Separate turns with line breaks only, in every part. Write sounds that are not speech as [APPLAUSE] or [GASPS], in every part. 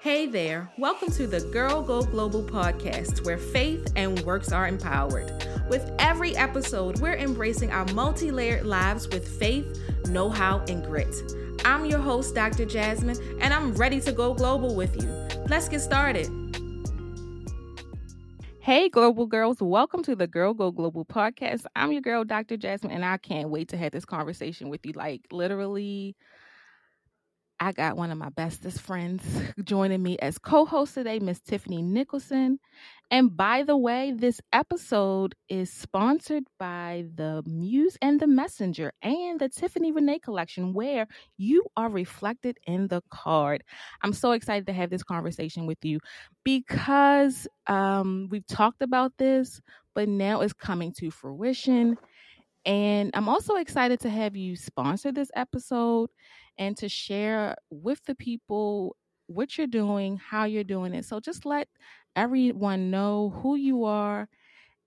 Hey there, welcome to the Girl Go Global podcast, where faith and works are empowered. With every episode, we're embracing our multi layered lives with faith, know how, and grit. I'm your host, Dr. Jasmine, and I'm ready to go global with you. Let's get started. Hey, global girls, welcome to the Girl Go Global podcast. I'm your girl, Dr. Jasmine, and I can't wait to have this conversation with you. Like, literally, I got one of my bestest friends [LAUGHS] joining me as co host today, Miss Tiffany Nicholson. And by the way, this episode is sponsored by the Muse and the Messenger and the Tiffany Reneé collection, where you are reflected in the card. I'm so excited to have this conversation with you because um, we've talked about this, but now it's coming to fruition. And I'm also excited to have you sponsor this episode and to share with the people what you're doing, how you're doing it. So just let everyone know who you are.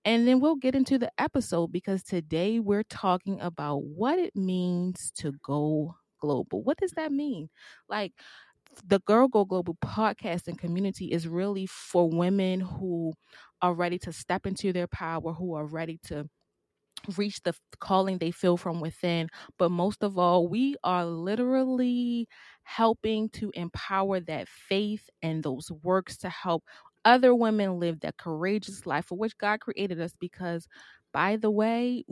And then we'll get into the episode because today we're talking about what it means to go global. What does that mean? Like, the Girl Go Global podcast and community is really for women who are ready to step into their power, who are ready to reach the calling they feel from within. But most of all, we are literally helping to empower that faith and those works to help other women live that courageous life for which God created us because by the way,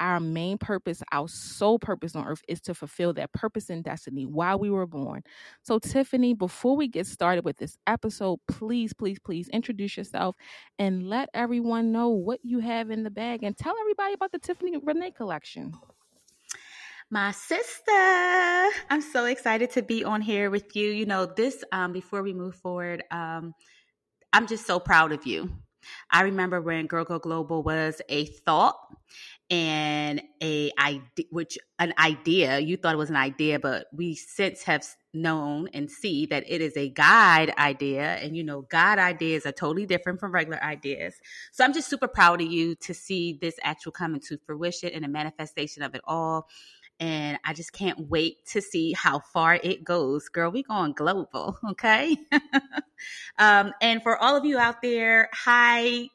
our main purpose, our sole purpose on earth is to fulfill that purpose and destiny while we were born. So, Tiffany, before we get started with this episode, please, please, please introduce yourself and let everyone know what you have in the bag and tell everybody about the Tiffany Reneé collection.
My sister, I'm so excited to be on here with you. You know, this, um, before we move forward, um, I'm just so proud of you I remember when Girl Go Global was a thought and a idea, which an idea, you thought it was an idea, but we since have known and see that it is a guide idea. And you know, God ideas are totally different from regular ideas. So I'm just super proud of you to see this actual coming to fruition and a manifestation of it all and I just can't wait to see how far it goes. Girl, we going global, [LAUGHS] okay? [LAUGHS] um, and for all of you out there, hi,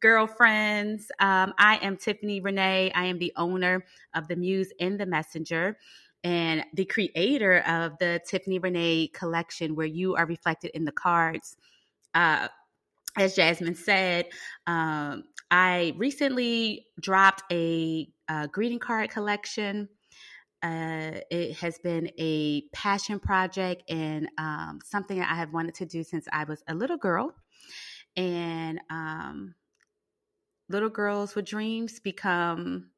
girlfriends. Um, I am Tiffany Reneé. I am the owner of the Muse and the Messenger and the creator of the Tiffany Reneé collection, where you are reflected in the cards. Uh, as Jasmine said, um, I recently dropped a, a greeting card collection uh, it has been a passion project and um, something I have wanted to do since I was a little girl. And um, little girls with dreams become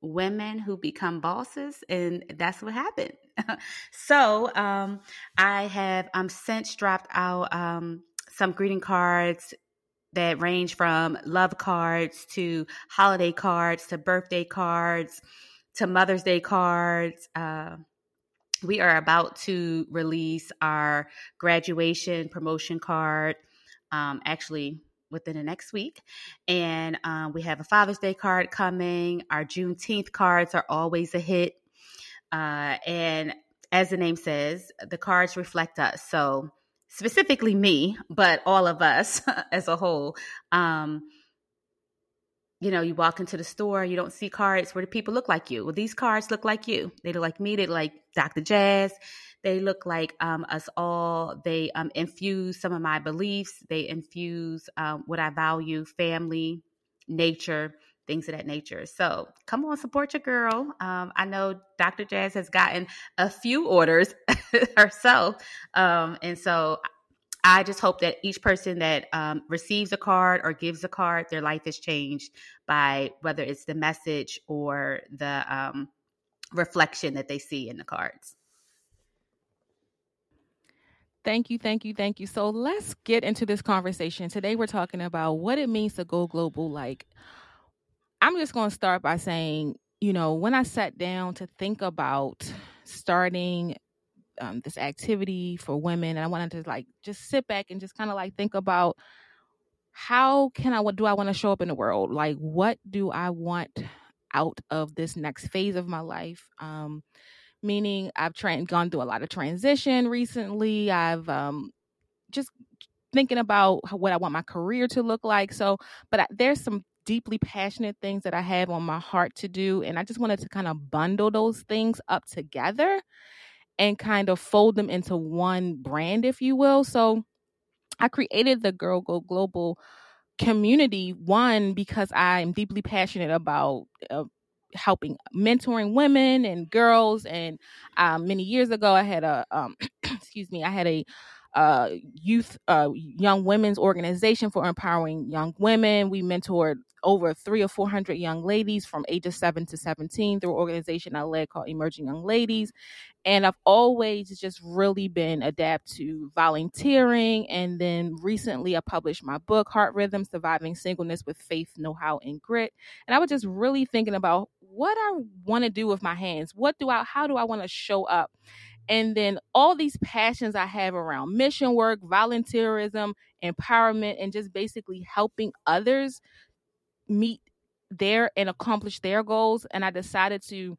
women who become bosses, and that's what happened. [LAUGHS] so um, I have um, since dropped out um, some greeting cards that range from love cards to holiday cards to birthday cards to Mother's Day cards. Uh, we are about to release our graduation promotion card, um, actually within the next week. And um, we have a Father's Day card coming. Our Juneteenth cards are always a hit. Uh, and as the name says, the cards reflect us. So, specifically me, but all of us [LAUGHS] as a whole. Um, you know, you walk into the store, you don't see cards where the people look like you. Well, these cards look like you. They look like me. They look like Dr. Jazz. They look like um, us all. They um, infuse some of my beliefs. They infuse um, what I value, family, nature, things of that nature. So come on, support your girl. Um, I know Dr. Jazz has gotten a few orders [LAUGHS] herself. Um, and so I just hope that each person that um, receives a card or gives a card, their life is changed by whether it's the message or the um, reflection that they see in the cards.
Thank you, thank you, thank you. So let's get into this conversation. Today we're talking about what it means to go global. Like, I'm just going to start by saying, you know, when I sat down to think about starting um, this activity for women, and I wanted to like just sit back and just kind of like think about how can I what do I want to show up in the world? Like, what do I want out of this next phase of my life? Um, meaning I've tra- gone through a lot of transition recently. I've um, just thinking about what I want my career to look like. So, but I, there's some deeply passionate things that I have on my heart to do. And I just wanted to kind of bundle those things up together and kind of fold them into one brand, if you will. So I created the Girl Go Global community, one, because I'm deeply passionate about. Uh, helping mentoring women and girls and um, many years ago i had a um, [CLEARS THROAT] excuse me i had a uh, youth, uh, young women's organization for empowering young women. We mentored over three or four hundred young ladies from ages seven to seventeen through an organization I led called Emerging Young Ladies. And I've always just really been adapt to volunteering. And then recently, I published my book, Heart Rhythm: Surviving Singleness with Faith, Know How, and Grit. And I was just really thinking about what I want to do with my hands. What do I? How do I want to show up? And then all these passions I have around mission work, volunteerism, empowerment, and just basically helping others meet their and accomplish their goals. And I decided to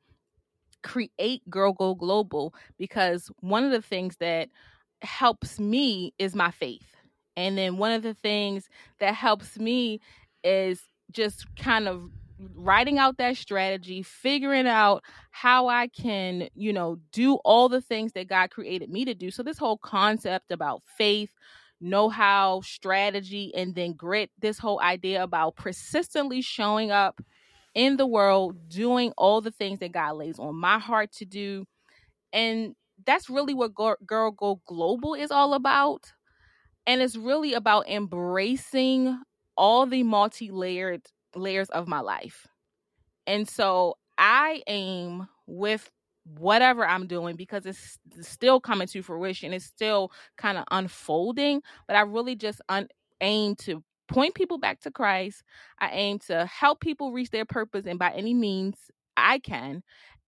create Girl Go Global because one of the things that helps me is my faith. And then one of the things that helps me is just kind of writing out that strategy, figuring out how I can, you know, do all the things that God created me to do. So, this whole concept about faith, know how, strategy, and then grit, this whole idea about persistently showing up in the world, doing all the things that God lays on my heart to do. And that's really what Girl Go Global is all about. And it's really about embracing all the multi layered layers of my life. And so I aim with whatever I'm doing because it's still coming to fruition. It's still kind of unfolding, but I really just un- aim to point people back to Christ. I aim to help people reach their purpose and by any means I can.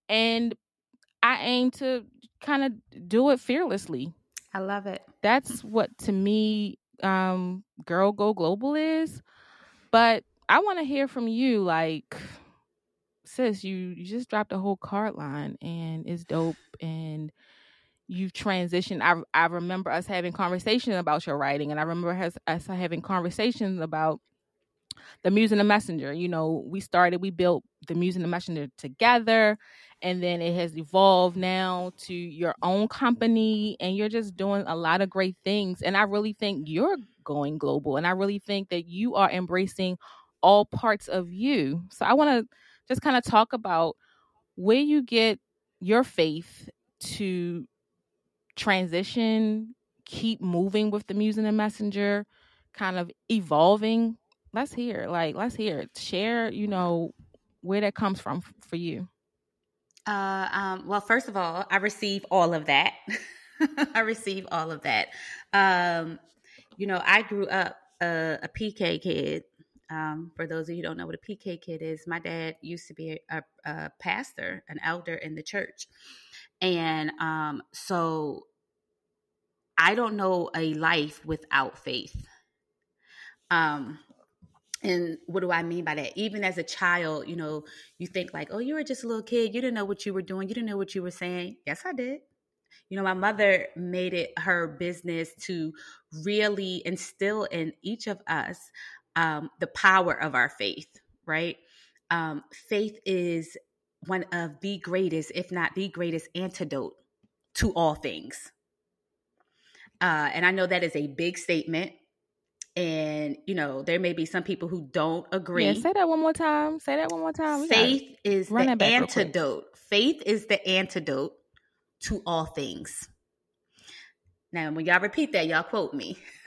And I aim to kind of do it fearlessly.
I love it.
That's what to me um Girl Go Global is. But I want to hear from you. Like, sis, you, you just dropped a whole card line and it's dope. And you've transitioned. I, I remember us having conversations about your writing, and I remember us having conversations about the Muse and the Messenger. You know, we started, we built the Muse and the Messenger together, and then it has evolved now to your own company, and you're just doing a lot of great things. And I really think you're going global, and I really think that you are embracing all parts of you. So I want to just kind of talk about where you get your faith to transition, keep moving with the Muse and the Messenger, kind of evolving. Let's hear, like, let's hear. Share, you know, where that comes from for you.
Uh, um, well, first of all, I receive all of that. [LAUGHS] I receive all of that. Um, you know, I grew up a PK kid. Um, for those of you who don't know what a PK kid is, my dad used to be a, a pastor, an elder in the church. And um, so I don't know a life without faith. Um, and what do I mean by that? Even as a child, you know, you think like, oh, you were just a little kid. You didn't know what you were doing. You didn't know what you were saying. Yes, I did. You know, my mother made it her business to really instill in each of us um, the power of our faith, right? Um, faith is one of the greatest, if not the greatest, antidote to all things. Uh, and I know that is a big statement. And, you know, there may be some people who don't agree.
Yeah, say that one more time. Say that one more time.
We Faith is the antidote. Faith is the antidote to all things. Now, when y'all repeat that, y'all quote me. [LAUGHS]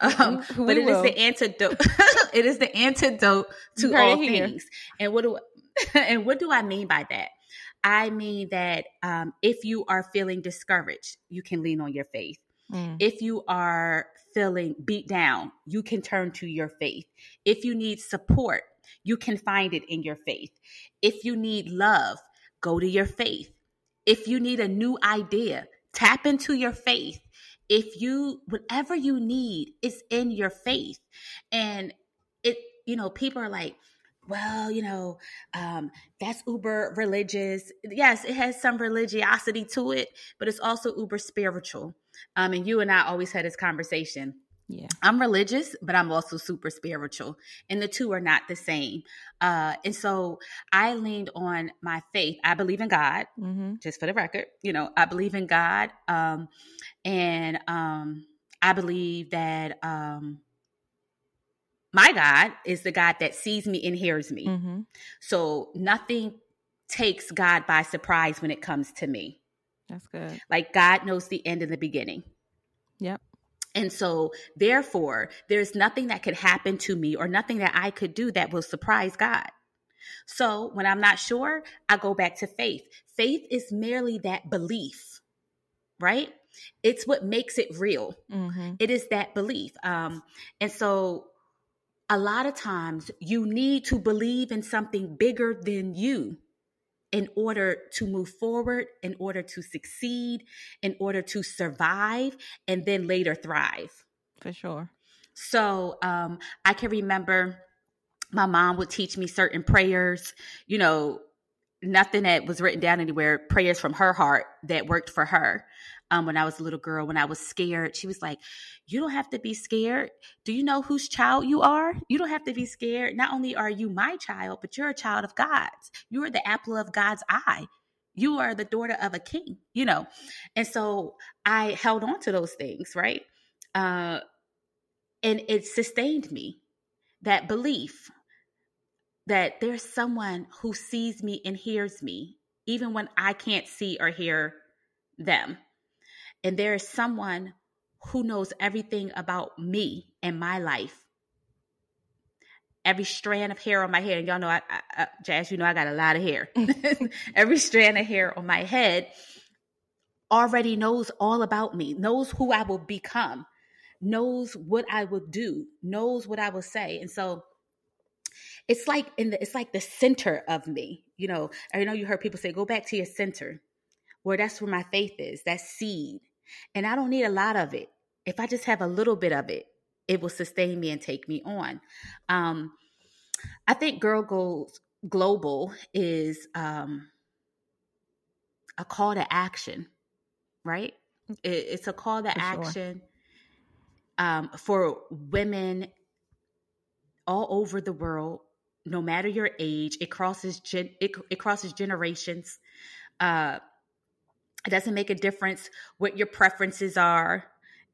um, but it will. is the antidote. [LAUGHS] it is the antidote [LAUGHS] to all things. And what do and what do I mean by that? I mean that um, if you are feeling discouraged, you can lean on your faith. Mm. If you are feeling beat down, you can turn to your faith. If you need support, you can find it in your faith. If you need love, go to your faith. If you need a new idea, Tap into your faith. If you, whatever you need is in your faith. And it, you know, people are like, well, you know, um, that's uber religious. Yes, it has some religiosity to it, but it's also uber spiritual. Um, and you and I always had this conversation.
Yeah.
I'm religious, but I'm also super spiritual, and the two are not the same. Uh, and so I leaned on my faith. I believe in God,
Mm-hmm.
just for the record. You know, I believe in God, um, and um, I believe that um, my God is the God that sees me and hears me.
Mm-hmm.
So nothing takes God by surprise when it comes to me.
That's good.
Like God knows the end and the beginning.
Yep.
And so, therefore, there's nothing that could happen to me or nothing that I could do that will surprise God. So, when I'm not sure, I go back to faith. Faith is merely that belief, right? It's what makes it real.
Mm-hmm.
It is that belief. Um, and so, a lot of times, you need to believe in something bigger than you in order to move forward, in order to succeed, in order to survive, and then later thrive.
For sure.
So um, I can remember my mom would teach me certain prayers, you know, nothing that was written down anywhere, prayers from her heart that worked for her. Um, when I was a little girl, when I was scared, she was like, You don't have to be scared. Do you know whose child you are? You don't have to be scared. Not only are you my child, but you're a child of God's. You are the apple of God's eye. You are the daughter of a king, you know? And so I held on to those things, right? Uh, and it sustained me that belief that there's someone who sees me and hears me, even when I can't see or hear them. And there is someone who knows everything about me and my life. Every strand of hair on my head, and y'all know, I, I, I, Jazz, you know, I got a lot of hair. [LAUGHS] [LAUGHS] Every strand of hair on my head already knows all about me, knows who I will become, knows what I will do, knows what I will say. And so it's like in the it's like the center of me. You know, I know you heard people say, go back to your center. Where that's where my faith is, that seed. And I don't need a lot of it. If I just have a little bit of it, it will sustain me and take me on. Um, I think Girl Goes Global is um, a call to action, right? It, it's a call to
For sure.
action um, for women all over the world, no matter your age. It crosses gen- it, it crosses generations. Uh, it doesn't make a difference what your preferences are.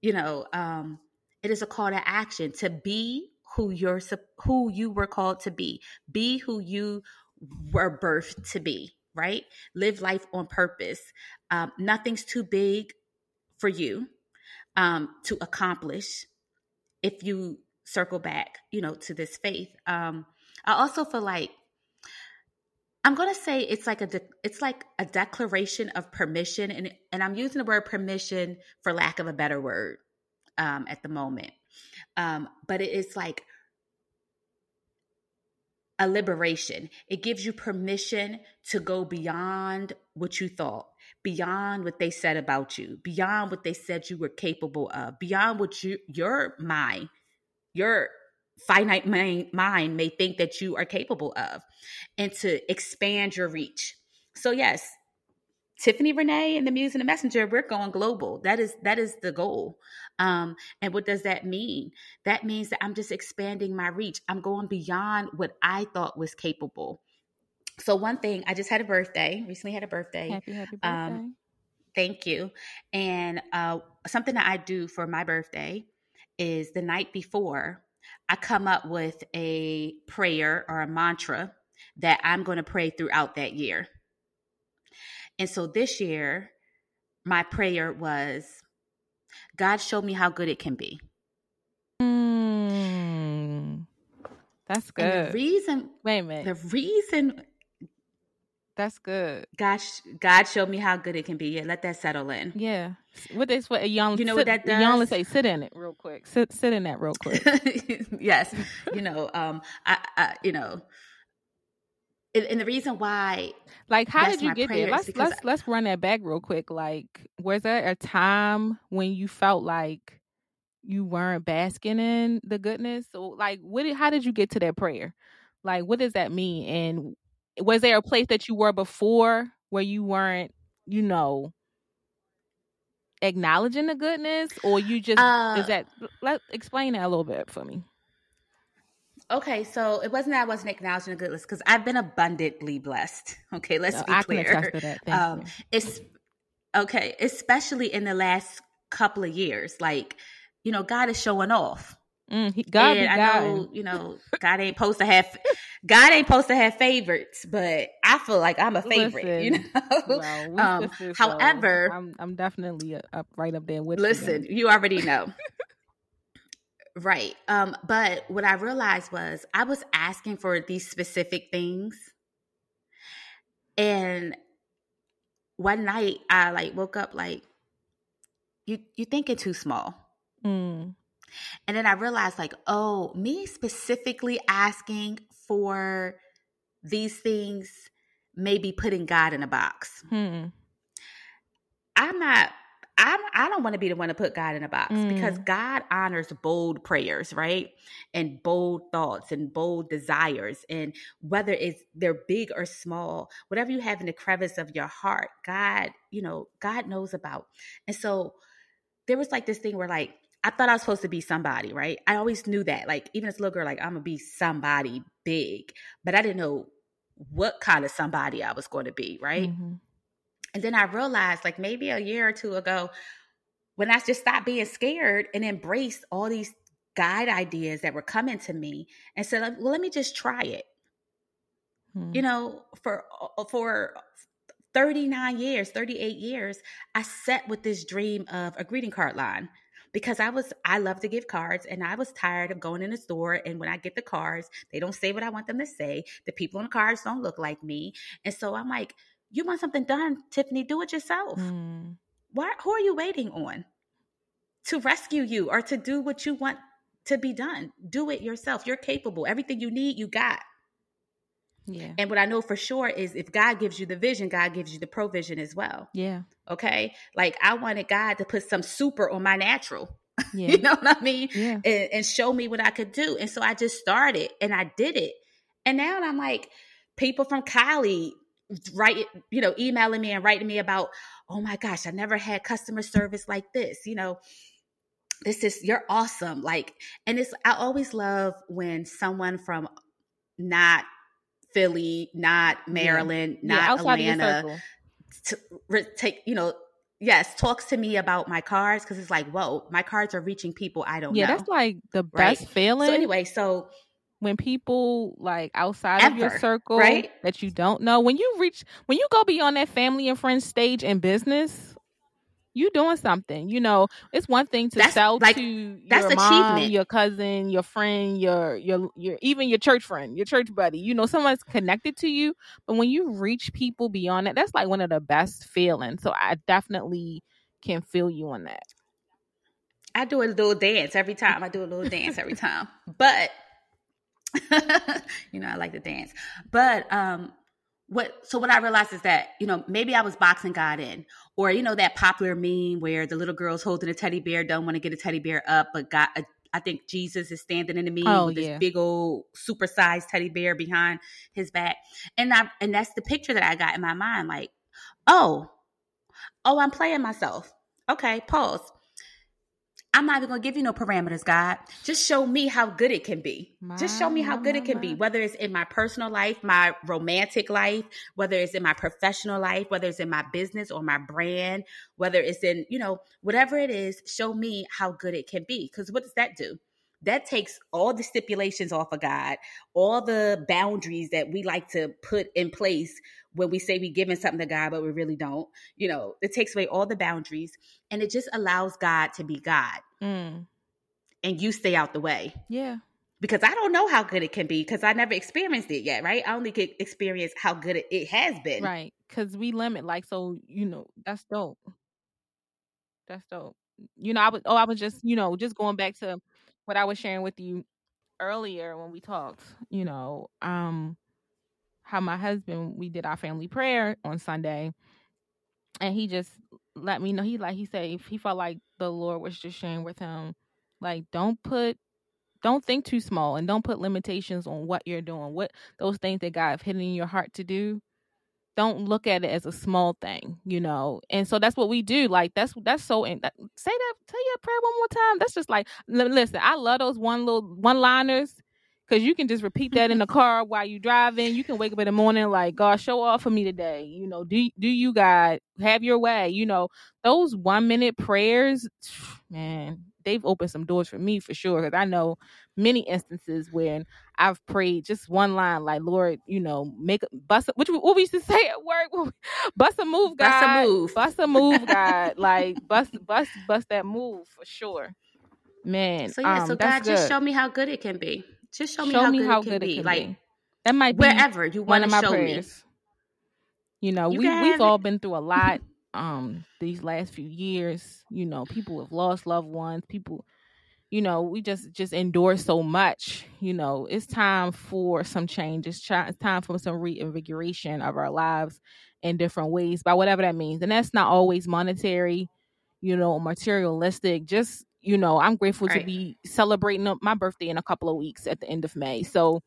You know, um, it is a call to action to be who you're who you were called to be. Be who you were birthed to be. Right? Live life on purpose. Um, nothing's too big for you um, to accomplish if you circle back, you know, to this faith. Um, I also feel like I'm gonna say it's like a de- it's like a declaration of permission, and and I'm using the word permission for lack of a better word um, at the moment, um, but it is like a liberation. It gives you permission to go beyond what you thought, beyond what they said about you, beyond what they said you were capable of, beyond what you your mind, your finite mind, may think that you are capable of, and to expand your reach. So yes, Tiffany Reneé and the Muse and the Messenger, we're going global. That is that is the goal. Um, and what does that mean? That means that I'm just expanding my reach. I'm going beyond what I thought was capable. So one thing, I just had a birthday. Recently had a birthday.
Happy, happy birthday.
Um, Thank you. And uh, something that I do for my birthday is the night before, I come up with a prayer or a mantra that I'm going to pray throughout that year. And so this year, my prayer was God, show me how good it can be.
Mm, that's
And the
good.
reason,
Wait a minute.
the reason
That's good.
Gosh, God showed me how good it can be. Yeah, let that settle in.
Yeah. What they what you
know
sit,
what that does?
say sit in it real quick. Sit sit in that real quick. [LAUGHS]
yes, you know, um, I, I you know, and, the reason why
Like how did you get there? Let's let's let's run that back real quick. Like was there a time when you felt like you weren't basking in the goodness? Or like what did, how did you get to that prayer? Like what does that mean? And was there a place that you were before where you weren't, you know, acknowledging the goodness, or you just
Uh,
is that? Let explain that a little bit for me.
Okay, so it wasn't that I wasn't acknowledging the good list because I've been abundantly blessed. [LAUGHS] Okay, let's
No,
be
I
clear.
can attest to that. Thank
Um,
you.
it's okay, especially in the last couple of years. Like, you know, God is showing off.
Mm, he, God
and I
God.
know, you know, God ain't supposed to have God ain't supposed to have favorites, but I feel like I'm a favorite, you know. [LAUGHS]
Well, we
um,
sisters, so
however-
I'm I'm definitely uh, up right up there with you.
Listen, you already know. right. Um, but what I realized was I was asking for these specific things. And one night I like woke up like, you you thinking too small.
Mm,
And then I realized like, oh, me specifically asking for these things may be putting God in a box.
hmm.
I'm not. I'm, I don't want to be the one to put God in a box
Mm.
because God honors bold prayers, right? And bold thoughts and bold desires. And whether it's they're big or small, whatever you have in the crevice of your heart, God, you know, God knows about. And so there was like this thing where like I thought I was supposed to be somebody, right? I always knew that. Like even as a little girl, like I'm gonna be somebody big, but I didn't know what kind of somebody I was going to be, right?
Mhm.
And then I realized, like maybe a year or two ago, when I just stopped being scared and embraced all these guide ideas that were coming to me and said, well, let me just try it.
Hmm.
You know, for for 39 years, 38 years, I sat with this dream of a greeting card line because I was I love to give cards and I was tired of going in the store and when I get the cards, they don't say what I want them to say. The people on the cards don't look like me. And so I'm like, you want something done, Tiffany, do it yourself.
Mm.
Why who are you waiting on? To rescue you or to do what you want to be done. Do it yourself. You're capable. Everything you need, you got.
Yeah.
And what I know for sure is if God gives you the vision, God gives you the provision as well.
Yeah.
Okay. Like I wanted God to put some super on my natural. [LAUGHS]
Yeah.
You know what I mean?
Yeah.
And, and show me what I could do. And so I just started and I did it. And now I'm like, people from Cali write, you know, emailing me and writing me about, oh my gosh, I never had customer service like this. You know, this is you're awesome. Like, and it's I always love when someone from not Philly, not Maryland,
yeah.
not
your
Atlanta, to re- take you know yes talks to me about my cards because it's like whoa my cards are reaching people i don't know.
Yeah,
know
that's like the
right?
best feeling.
so anyway so
when people like outside of your circle
right?
that you don't know, when you reach, when you go beyond that family and friends stage in business, you doing something. You know, it's one thing to
That's,
sell
like,
to
that's
your mom,
achievement.
your cousin, your friend, your your your even your church friend, your church buddy. You know, someone's connected to you. But when you reach people beyond that, that's like one of the best feelings. So I definitely can feel you on that.
i do a little dance every time i do a little dance every time but [LAUGHS] you know i like to dance but um what so what i realized is that you know maybe i was boxing god in or you know that popular meme where the little girl's holding a teddy bear don't want to get a teddy bear up but got a I think Jesus is standing in the meme
Oh,
with this
yeah.
big old supersized teddy bear behind his back. And I and that's the picture that I got in my mind. Like, oh, oh, I'm playing myself. Okay, pause. I'm not even gonna give you no parameters, God. Just show me how good it can be. Just show me how
My,
good
my,
it can be, whether it's in my personal life, my romantic life, whether it's in my professional life, whether it's in my business or my brand, whether it's in, you know, whatever it is, show me how good it can be. Because what does that do? That takes all the stipulations off of God, all the boundaries that we like to put in place when we say we're giving something to God, but we really don't. You know, it takes away all the boundaries and it just allows God to be God
Mm,
and you stay out the way
yeah.
because I don't know how good it can be because I never experienced it yet, right? I only could experience how good it, it has been.
Right. Cause we limit like so, you know, that's dope. That's dope. You know, I was oh, I was just, you know, just going back to what I was sharing with you earlier when we talked, you know, um how my husband we did our family prayer on Sunday and he just let me know he like he said he felt like the Lord was just sharing with him like don't put don't think too small and don't put limitations on what you're doing what those things that God have hidden in your heart to do don't look at it as a small thing, you know. And so that's what we do. Like that's that's so. In, that, say that. Tell your prayer one more time. That's just like listen. I love those one little one liners because you can just repeat that in the car [LAUGHS] while you driving. You can wake up in the morning like, God, show off for me today. You know, do do you God have your way? You know, those one minute prayers, man, they've opened some doors for me for sure. Because I know many instances when I've prayed just one line, like Lord, you know, make bust which what we used to [LAUGHS] say at work, bust a move, God,
bust a move,
bust a move, God, like [LAUGHS] bust bust bust that move for sure. Man,
so yeah,
um,
so God, just show me how good it can be. Just show me show how, me good, how it good it can be. Like
that might
be wherever you want to show prayers. me.
You know, you we we've all been through a lot um these last few years. You know, people have lost loved ones. People, you know, we just just endure so much. You know, it's time for some change. It's, it's time for some reinvigoration of our lives in different ways, by whatever that means. And that's not always monetary, you know, materialistic. Just you know, I'm grateful right. to be celebrating my birthday in a couple of weeks at the end of May. So,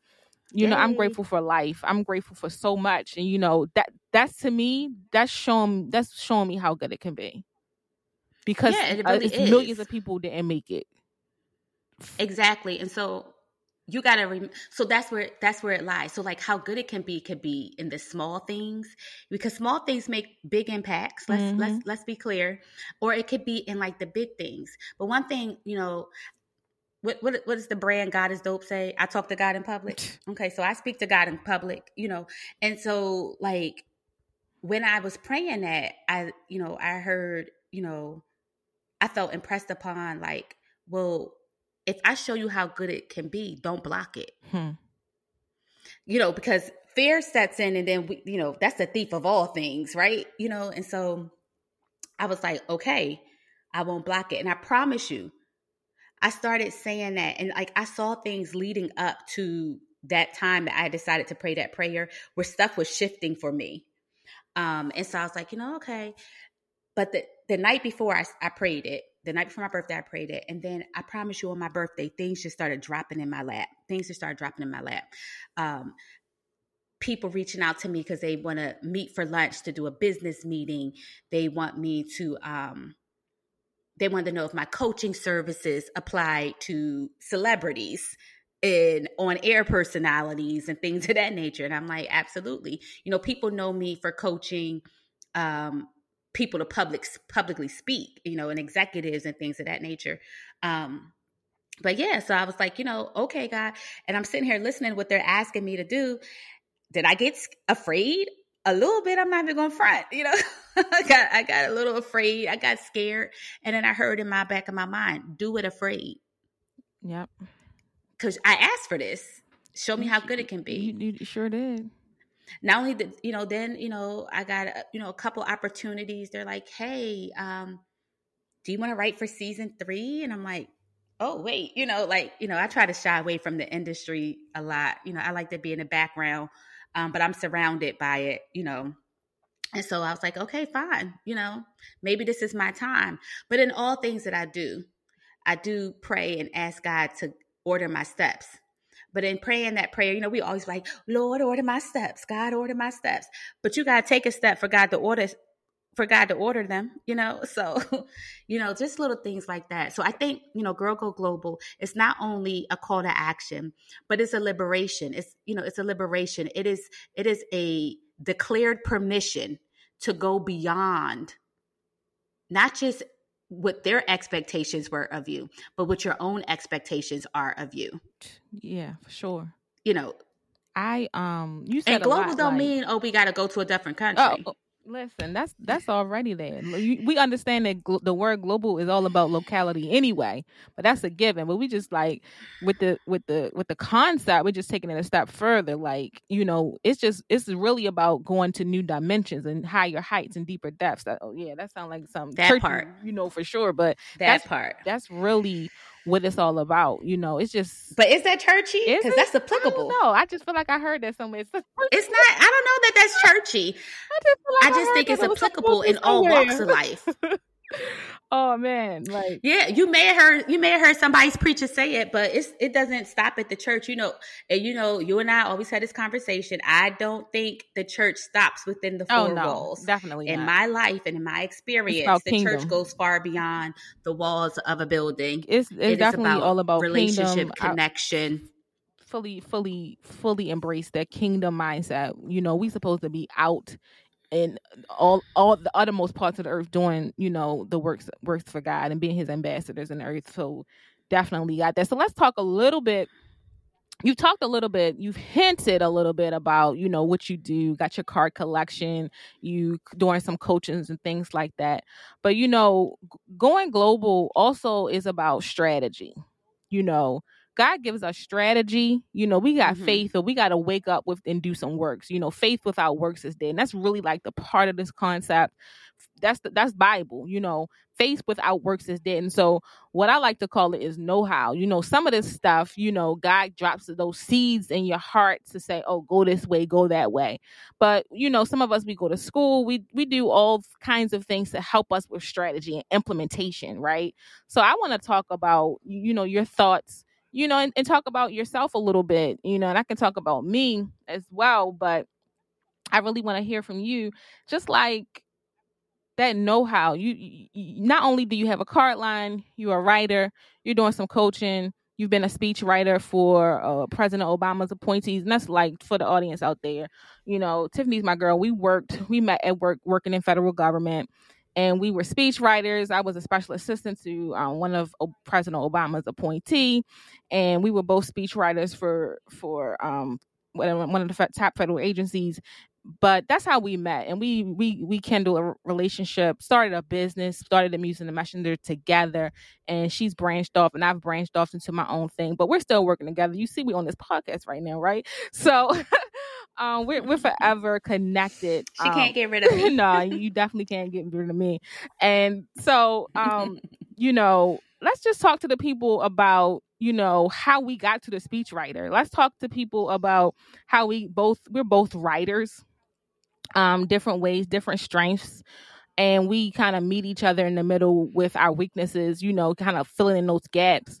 you Yay. know, I'm grateful for life. I'm grateful for so much, and you know that that's to me that's showing that's showing me how good it can be. Because yeah, it really uh, millions of people didn't make it.
Exactly, and so you gotta rem- so that's where that's where it lies so like how good it can be could be in the small things because small things make big impacts let's mm-hmm. let's let's be clear or it could be in like the big things but one thing you know what, what what does the brand God is dope say? I talk to God in public. [LAUGHS] Okay, so I speak to God in public, you know, and so like when I was praying that, I you know I heard you know I felt impressed upon like well if I show you how good it can be, don't block it. Hmm. You know, because fear sets in and then we, you know, that's the thief of all things, right? You know, and so I was like, okay, I won't block it. And I promise you, I started saying that and like I saw things leading up to that time that I decided to pray that prayer where stuff was shifting for me. Um, and so I was like, you know, okay. But the, the night before I, I prayed it, the night before my birthday, I prayed it. And then I promise you on my birthday, things just started dropping in my lap. Things just started dropping in my lap. Um, people reaching out to me because they want to meet for lunch to do a business meeting. They want me to, um, they want to know if my coaching services apply to celebrities and on air personalities and things [LAUGHS] of that nature. And I'm like, absolutely. You know, people know me for coaching um, people to public publicly speak, you know, and executives and things of that nature. Um, but yeah, so I was like, you know, okay, God, and I'm sitting here listening what they're asking me to do. Did I get afraid? A little bit. I'm not even going to front, you know. [LAUGHS] [LAUGHS] I got I got a little afraid. I got scared, and then I heard in my back of my mind, "Do it afraid."
Yep.
Because I asked for this. Show me how good it can be.
You, you sure did
not only the you know then you know i got you know a couple opportunities they're like hey um do you want to write for season three and i'm like oh wait you know like you know i try to shy away from the industry a lot you know i like to be in the background um, but i'm surrounded by it you know and so i was like okay fine you know maybe this is my time but in all things that i do i do pray and ask god to order my steps but in praying that prayer, you know, we always like, Lord, order my steps. God, order my steps. But you got to take a step for God to order for God to order them, you know? [LAUGHS] So, you know, just little things like that. So I think, you know, Girl Go Global is not only a call to action, but it's a liberation. It's, you know, it's a liberation. It is, it is a declared permission to go beyond not just what their expectations were of you, but what your own expectations are of you.
Yeah, for sure.
You know,
I um you said
and global
lot,
don't
like,
mean oh we got to go to a different country.
Oh, oh Listen, that's that's already there. We understand that gl- the word global is all about locality anyway, but that's a given. But we just like with the with the with the concept, we're just taking it a step further. Like you know, it's just it's really about going to new dimensions and higher heights and deeper depths. That, oh yeah, that sounds like something
that part,
you know for sure. But
that
that's,
part,
that's really what it's all about. You know, it's just.
But is that churchy? Because that's applicable.
No, I, I just feel like I heard that somewhere. It's, [LAUGHS]
it's not. I don't know that that's churchy. I just, like I just think it's applicable in all walks of life. [LAUGHS]
oh man, like
yeah, you may have heard you may have heard somebody's preacher say it, but it's it doesn't stop at the church. You know, and you know, you and I always had this conversation. I don't think the church stops within the oh, four oh, no, walls.
Definitely,
in not. my life and in my experience, the kingdom. church goes far beyond the walls of a building.
It's, it's it definitely about all about
relationship
kingdom.
connection.
I, fully, fully, fully embrace that kingdom mindset. You know, we supposed to be out in all all the uttermost parts of the earth doing you know the works works for God and being His ambassadors in the earth. So definitely got that. So let's talk a little bit. You've talked a little bit. You've hinted a little bit about you know what you do. Got your card collection. You doing some coachings and things like that. But you know, going global also is about strategy. You know, God gives us strategy. You know, we got mm-hmm. faith, or we got to wake up with and do some works. You know, faith without works is dead, and that's really like the part of this concept. That's the, that's Bible. You know, faith without works is dead. And so, what I like to call it is know how. You know, some of this stuff, you know, God drops those seeds in your heart to say, "Oh, go this way, go that way." But you know, some of us we go to school, we we do all kinds of things to help us with strategy and implementation, right? So, I want to talk about you know your thoughts you know, and, and talk about yourself a little bit, you know, and I can talk about me as well, but I really want to hear from you. Just like that know-how. You, you, not only do you have a card line, you're a writer, you're doing some coaching, you've been a speech writer for uh, President Obama's appointees, and that's like for the audience out there. You know, Tiffany's my girl. We worked, we met at work working in federal government, and we were speech writers. I was a special assistant to um, one of President Obama's appointee, and we were both speech writers for for um, one of the top federal agencies. But that's how we met, and we we we kindled a relationship, started a business, started Muse and the Messenger together, and she's branched off, and I've branched off into my own thing. But we're still working together. You see, we on this podcast right now, right? So. [LAUGHS] um, we're we're forever connected.
She
um,
can't get rid of me. [LAUGHS]
no, you definitely can't get rid of me. And so, um, [LAUGHS] you know, let's just talk to the people about you know how we got to the speechwriter. Let's talk to people about how we both we're both writers, um, different ways, different strengths. And we kind of meet each other in the middle with our weaknesses, you know, kind of filling in those gaps.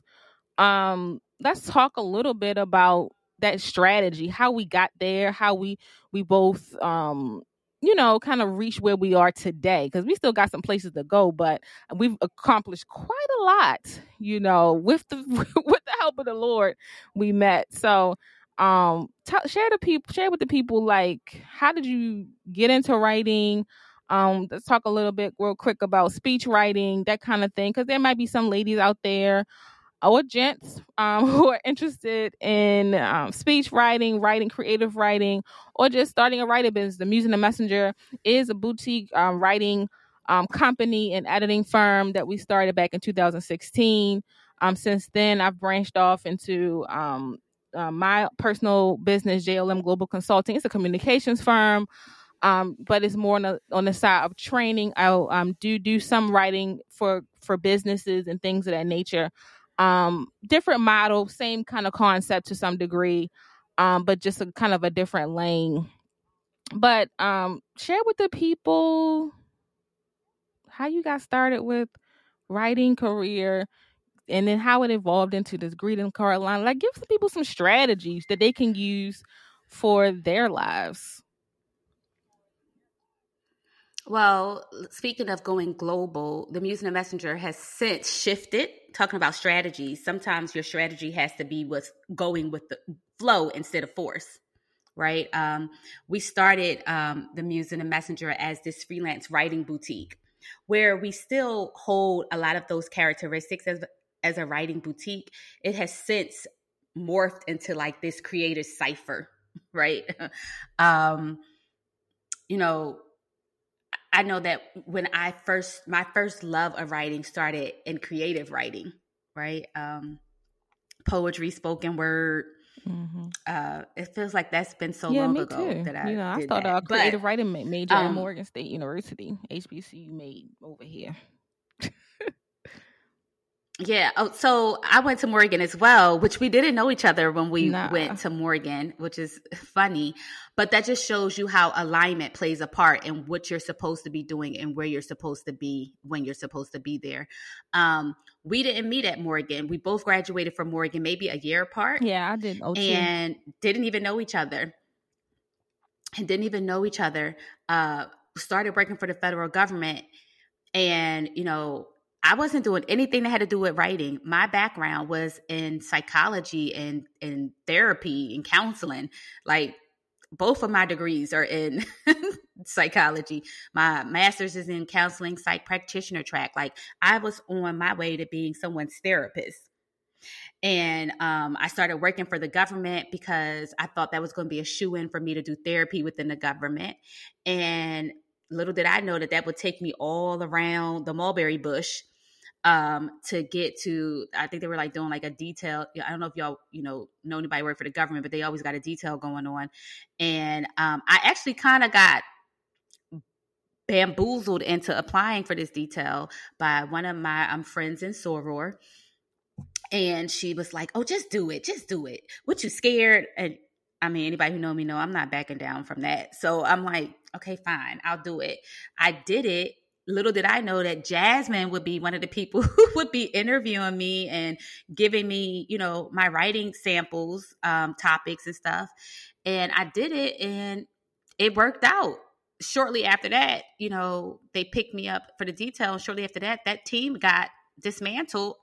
Um, let's talk a little bit about that strategy, how we got there, how we we both um you know, kind of reach where we are today because we still got some places to go, but we've accomplished quite a lot, you know, with the [LAUGHS] with the help of the Lord we met. So, um, t- share the people, share with the people, like, how did you get into writing? Um, let's talk a little bit real quick about speech writing, that kind of thing, because there might be some ladies out there or gents um, [LAUGHS] who are interested in um, speech writing, writing, creative writing, or just starting a writing business. The Muse and the Messenger is a boutique um, writing um, company and editing firm that we started back in 2016. Um, since then, I've branched off into um, uh, my personal business, JLM Global Consulting. It's a communications firm. Um, but it's more on the on the side of training. I um, do do some writing for for businesses and things of that nature um different model same kind of concept to some degree um but just a kind of a different lane. But um share with the people how you got started with writing career and then how it evolved into this greeting card line like give some people some strategies that they can use for their lives
well, speaking of going global, the Muse and the Messenger has since shifted, talking about strategies. Sometimes your strategy has to be with going with the flow instead of force, right? Um, we started um, the Muse and the Messenger as this freelance writing boutique where we still hold a lot of those characteristics as, as a writing boutique. It has since morphed into like this creative cipher, [LAUGHS] right? [LAUGHS] um, you know, I know that when I first, my first love of writing started in creative writing, right? Um, poetry, spoken word. Mm-hmm. Uh, it feels like that's been so
yeah,
long ago
too.
that I
you know
I
started
that.
a creative
but,
writing major
um,
at Morgan State University, HBCU made over here.
Yeah. Oh, so I went to Morgan as well, which we didn't know each other when we
Nah.
went to Morgan, which is funny. But that just shows you how alignment plays a part in what you're supposed to be doing and where you're supposed to be when you're supposed to be there. Um, we didn't meet at Morgan. We both graduated from Morgan maybe a year apart
Yeah, I did. Oh,
and didn't even know each other and didn't even know each other uh started working for the federal government and you know i wasn't doing anything that had to do with writing. My background was in psychology and and therapy and counseling. Like both of my degrees are in [LAUGHS] psychology. My master's is in counseling psych practitioner track. Like i was on my way to being someone's therapist. And um, I started working for the government because I thought that was going to be a shoe in for me to do therapy within the government. And little did I know that that would take me all around the mulberry bush um, to get to. I think they were like doing like a detail. I don't know if y'all you know know anybody work for the government, but they always got a detail going on. And um, I actually kind of got bamboozled into applying for this detail by one of my um, friends in Soror and she was like, "Oh, just do it, just do it. What you scared?" And I mean, anybody who know me know I'm not backing down from that. So I'm like, "Okay, fine, I'll do it." I did it. Little did I know that Jasmine would be one of the people [LAUGHS] who would be interviewing me and giving me, you know, my writing samples, um, topics and stuff. And I did it, and it worked out. Shortly after that, you know, they picked me up for the detail. Shortly after that, that team got dismantled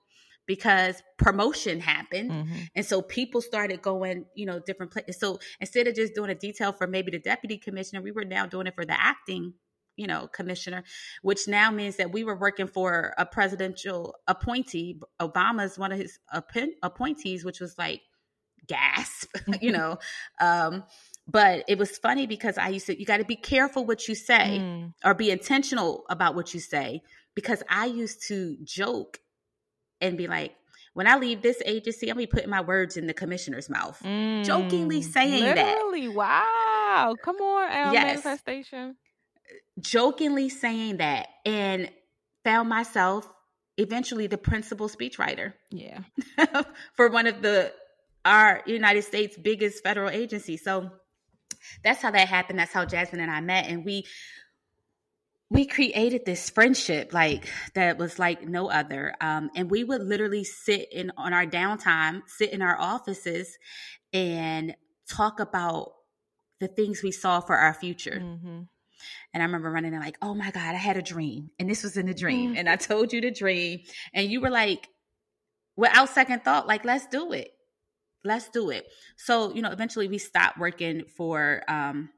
because promotion happened
Mhm.
and so people started going you know different places so instead of just doing a detail for maybe the deputy commissioner we were now doing it for the acting you know commissioner which now means that we were working for a presidential appointee obama's one of his appointees which was like gasp [LAUGHS] you know um but it was funny because i used to you got to be careful what you say
Mm.
or be intentional about what you say because I used to joke and be like, when I leave this agency, I'm gonna be putting my words in the commissioner's mouth. Jokingly
Mm.
saying that.
Wow. Come on, Al
Yes.
manifestation.
Jokingly saying that and found myself eventually the principal speechwriter
Yeah. [LAUGHS]
for one of the our United States biggest federal agencies. So that's how that happened. That's how Jasmine and I met. And we we created this friendship like that was like no other. Um, and we would literally sit in on our downtime, sit in our offices and talk about the things we saw for our future.
hmm
And I remember running in like, oh my God, I had a dream. And this was in the dream.
Mm.
And I told you the dream. And you were like, without second thought, like, let's do it. Let's do it. So, you know, eventually we stopped working for um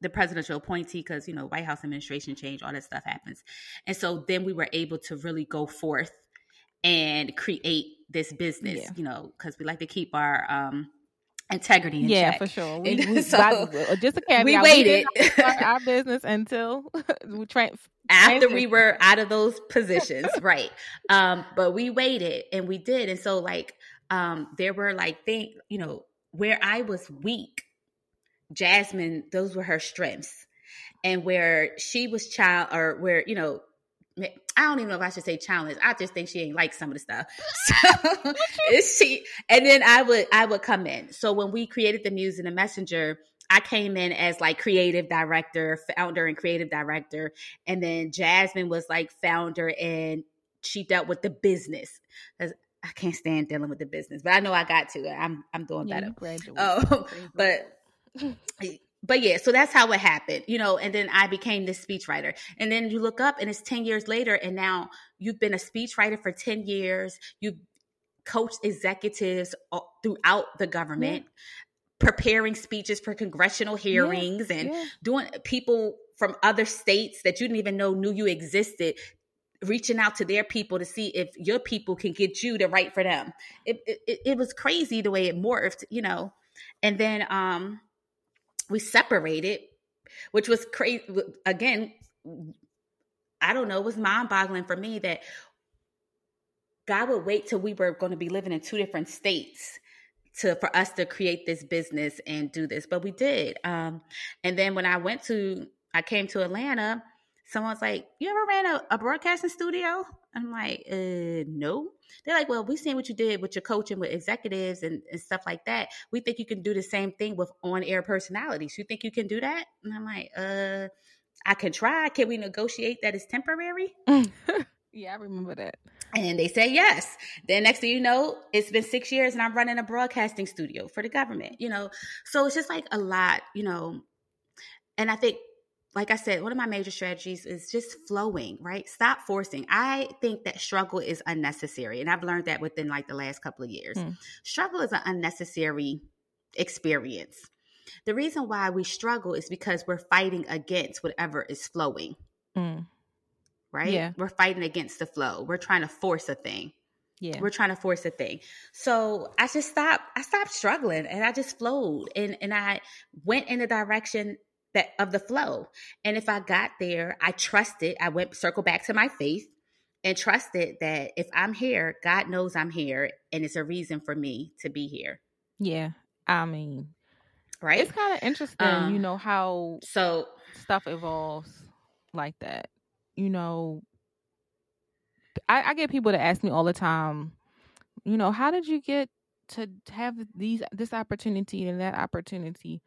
the presidential appointee because, you know, White House administration change, all that stuff happens. And so then we were able to really go forth and create this business,
Yeah.
you know, because we like to keep our um integrity in
Yeah,
check.
for sure. [LAUGHS] We, we
so,
uh, just a caveat.
we waited.
not start our business until [LAUGHS] we tra-
after we were out of those positions [LAUGHS] right um but we waited and we did and so like um there were like things you know where i was weak jasmine those were her strengths and where she was child or where you know I don't even know if I should say challenge. I just think she ain't like some of the stuff. [LAUGHS] [LAUGHS] So she and then I would I would come in. So when we created the Muse and the Messenger, I came in as like creative director, founder and creative director. And then Jasmine was like founder and she dealt with the business. I can't stand dealing with the business, but I know I got to. I'm I'm doing
yeah,
better. Oh, [LAUGHS] but but yeah, so that's how it happened, you know. And then I became this speechwriter, and then you look up, and it's ten years later, and now you've been a speechwriter for ten years. You've coached executives throughout the government, preparing speeches for congressional hearings, and
yeah.
doing people from other states that you didn't even know knew you existed reaching out to their people to see if your people can get you to write for them it, it, it was crazy the way it morphed you know and then um we separated which was crazy again i don't know it was mind-boggling for me that god would wait till we were going to be living in two different states to for us to create this business and do this but we did. Um and then when i went to i came to atlanta someone's like, "You ever ran a, a broadcasting studio?" I'm like, uh, "No." They're like, "Well, we've seen what you did with your coaching with executives and, and stuff like that. We think you can do the same thing with on-air personalities. You think you can do that?" And I'm like, "Uh, I can try. Can we negotiate that it's temporary?" [LAUGHS]
yeah, I remember that.
And they say yes. Then next thing you know, it's been six years and I'm running a broadcasting studio for the government, you know. So it's just like a lot, you know. And I think like I said, one of my major strategies is just flowing, right? Stop forcing. I think that struggle is unnecessary. And I've learned that within like the last couple of years. Mm. Struggle is an unnecessary experience. The reason why we struggle is because we're fighting against whatever is flowing. Mm. Right? Yeah. We're fighting against the flow. We're trying to force a thing. Yeah. We're trying to force a thing. So I just stopped, I stopped struggling and I just flowed and, and I went in the direction that of the flow. And if I got there, I trusted, I went circle back to my faith and trusted that if I'm here, God knows I'm here and it's a reason for me to be here.
Yeah. I mean, right? It's kind of interesting, um, you know, how
so
stuff evolves like that. You know, I, I get people to ask me all the time, you know, how did you get to have these this opportunity and that opportunity?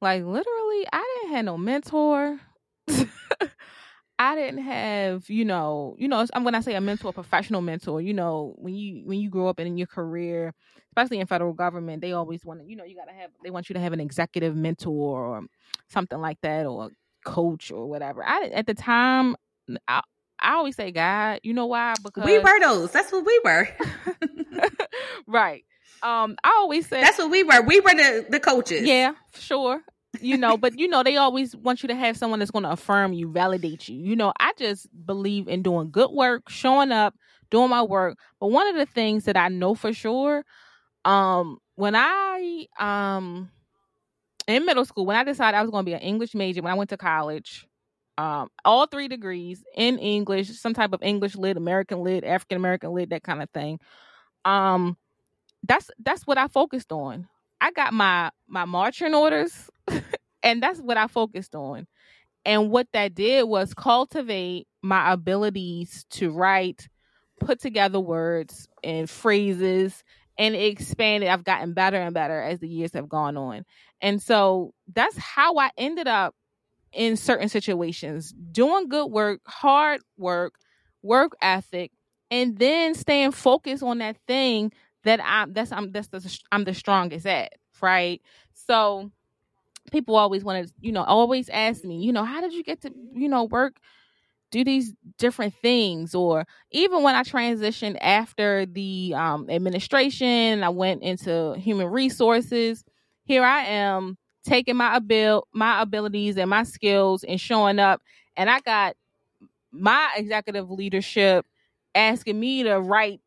Like literally, I didn't have no mentor. [LAUGHS] I didn't have, you know, you know, I'm when I say a mentor, a professional mentor, you know, when you when you grow up in your career, especially in federal government, they always want to, you know, you gotta have, they want you to have an executive mentor or something like that, or coach or whatever. I at the time, I, I always say God. You know why?
Because we were those. That's what we were. [LAUGHS]
right. Um, I always say
that's what we were. We were the the coaches.
Yeah, sure. You know, but you know, they always want you to have someone that's going to affirm you, validate you. You know, I just believe in doing good work, showing up, doing my work. But one of the things that I know for sure, um, when I um in middle school, when I decided I was going to be an English major, when I went to college, um, all three degrees in English, some type of English lit, American lit, African American lit, that kind of thing. Um, that's that's what I focused on. I got my my marching orders [LAUGHS] and that's what I focused on. And what that did was cultivate my abilities to write, put together words and phrases and it expanded. I've gotten better and better as the years have gone on. And so that's how I ended up in certain situations doing good work, hard work, work ethic, and then staying focused on that thing that I'm that's I'm that's the I'm the strongest at, right? So people always want to, you know, always ask me, you know, how did you get to, you know, work do these different things or even when I transitioned after the um, administration, I went into human resources. Here I am taking my abil- my abilities and my skills and showing up and I got my executive leadership asking me to write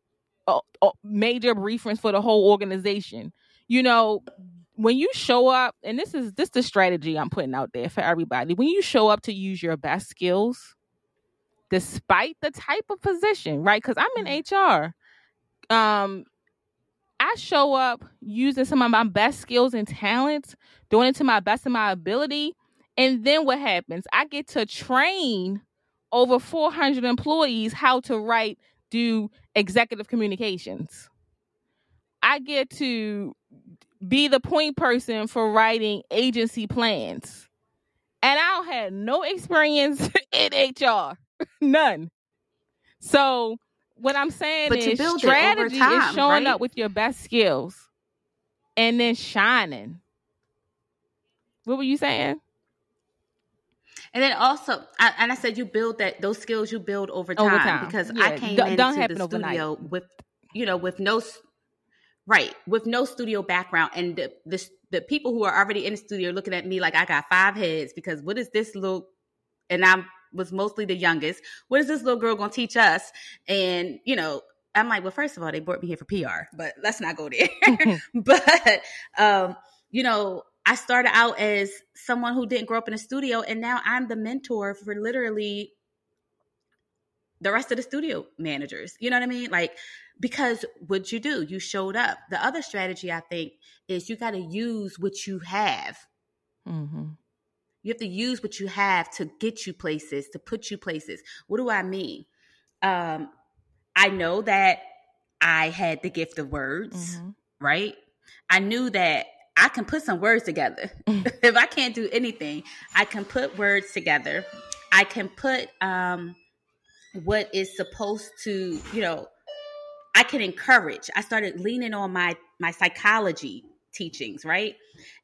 major reference for the whole organization. You know, when you show up, and this is this the strategy I'm putting out there for everybody. When you show up to use your best skills, despite the type of position, right? Because I'm in HR. Um, I show up using some of my best skills and talents, doing it to my best of my ability. And then what happens? I get to train over 400 employees how to write do executive communications. I get to be the point person for writing agency plans. And I don't have no experience [LAUGHS] in HR. [LAUGHS] None. So what I'm saying but is strategy time, is showing right? up with your best skills and then shining. What were you saying?
And then also, I, and I said you build that those skills you build over time, over time. because yeah. I came D- into the studio overnight. with you know with no right with no studio background, and the, the the people who are already in the studio are looking at me like I got five heads because what is this little and I was mostly the youngest. What is this little girl gonna teach us? And you know, I'm like, well, first of all, they brought me here for PR, but let's not go there. [LAUGHS] [LAUGHS] but um, you know, I started out as someone who didn't grow up in a studio, and now I'm the mentor for literally the rest of the studio managers. You know what I mean? Like, because what you do, you showed up. The other strategy I think is you got to use what you have. Mm-hmm. You have to use what you have to get you places, to put you places. What do I mean? Um, I know that I had the gift of words, mm-hmm. right? I knew that I can put some words together. [LAUGHS] if I can't do anything, I can put words together. I can put um, what is supposed to, you know, I can encourage. I started leaning on my my psychology teachings, right?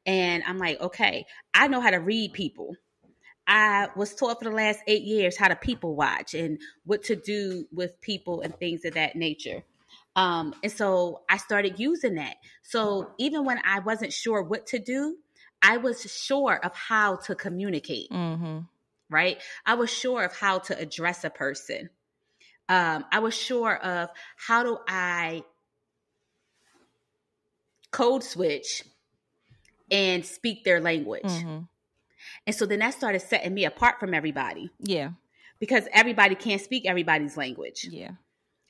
And I'm like, okay, I know how to read people. I was taught for the last eight years how to people watch and what to do with people and things of that nature. Um, and so I started using that. So even when I wasn't sure what to do, I was sure of how to communicate. Mm-hmm. Right? I was sure of how to address a person. Um, I was sure of how do I code switch and speak their language. Mm-hmm. And so then that started setting me apart from everybody.
Yeah.
Because everybody can't speak everybody's language.
Yeah.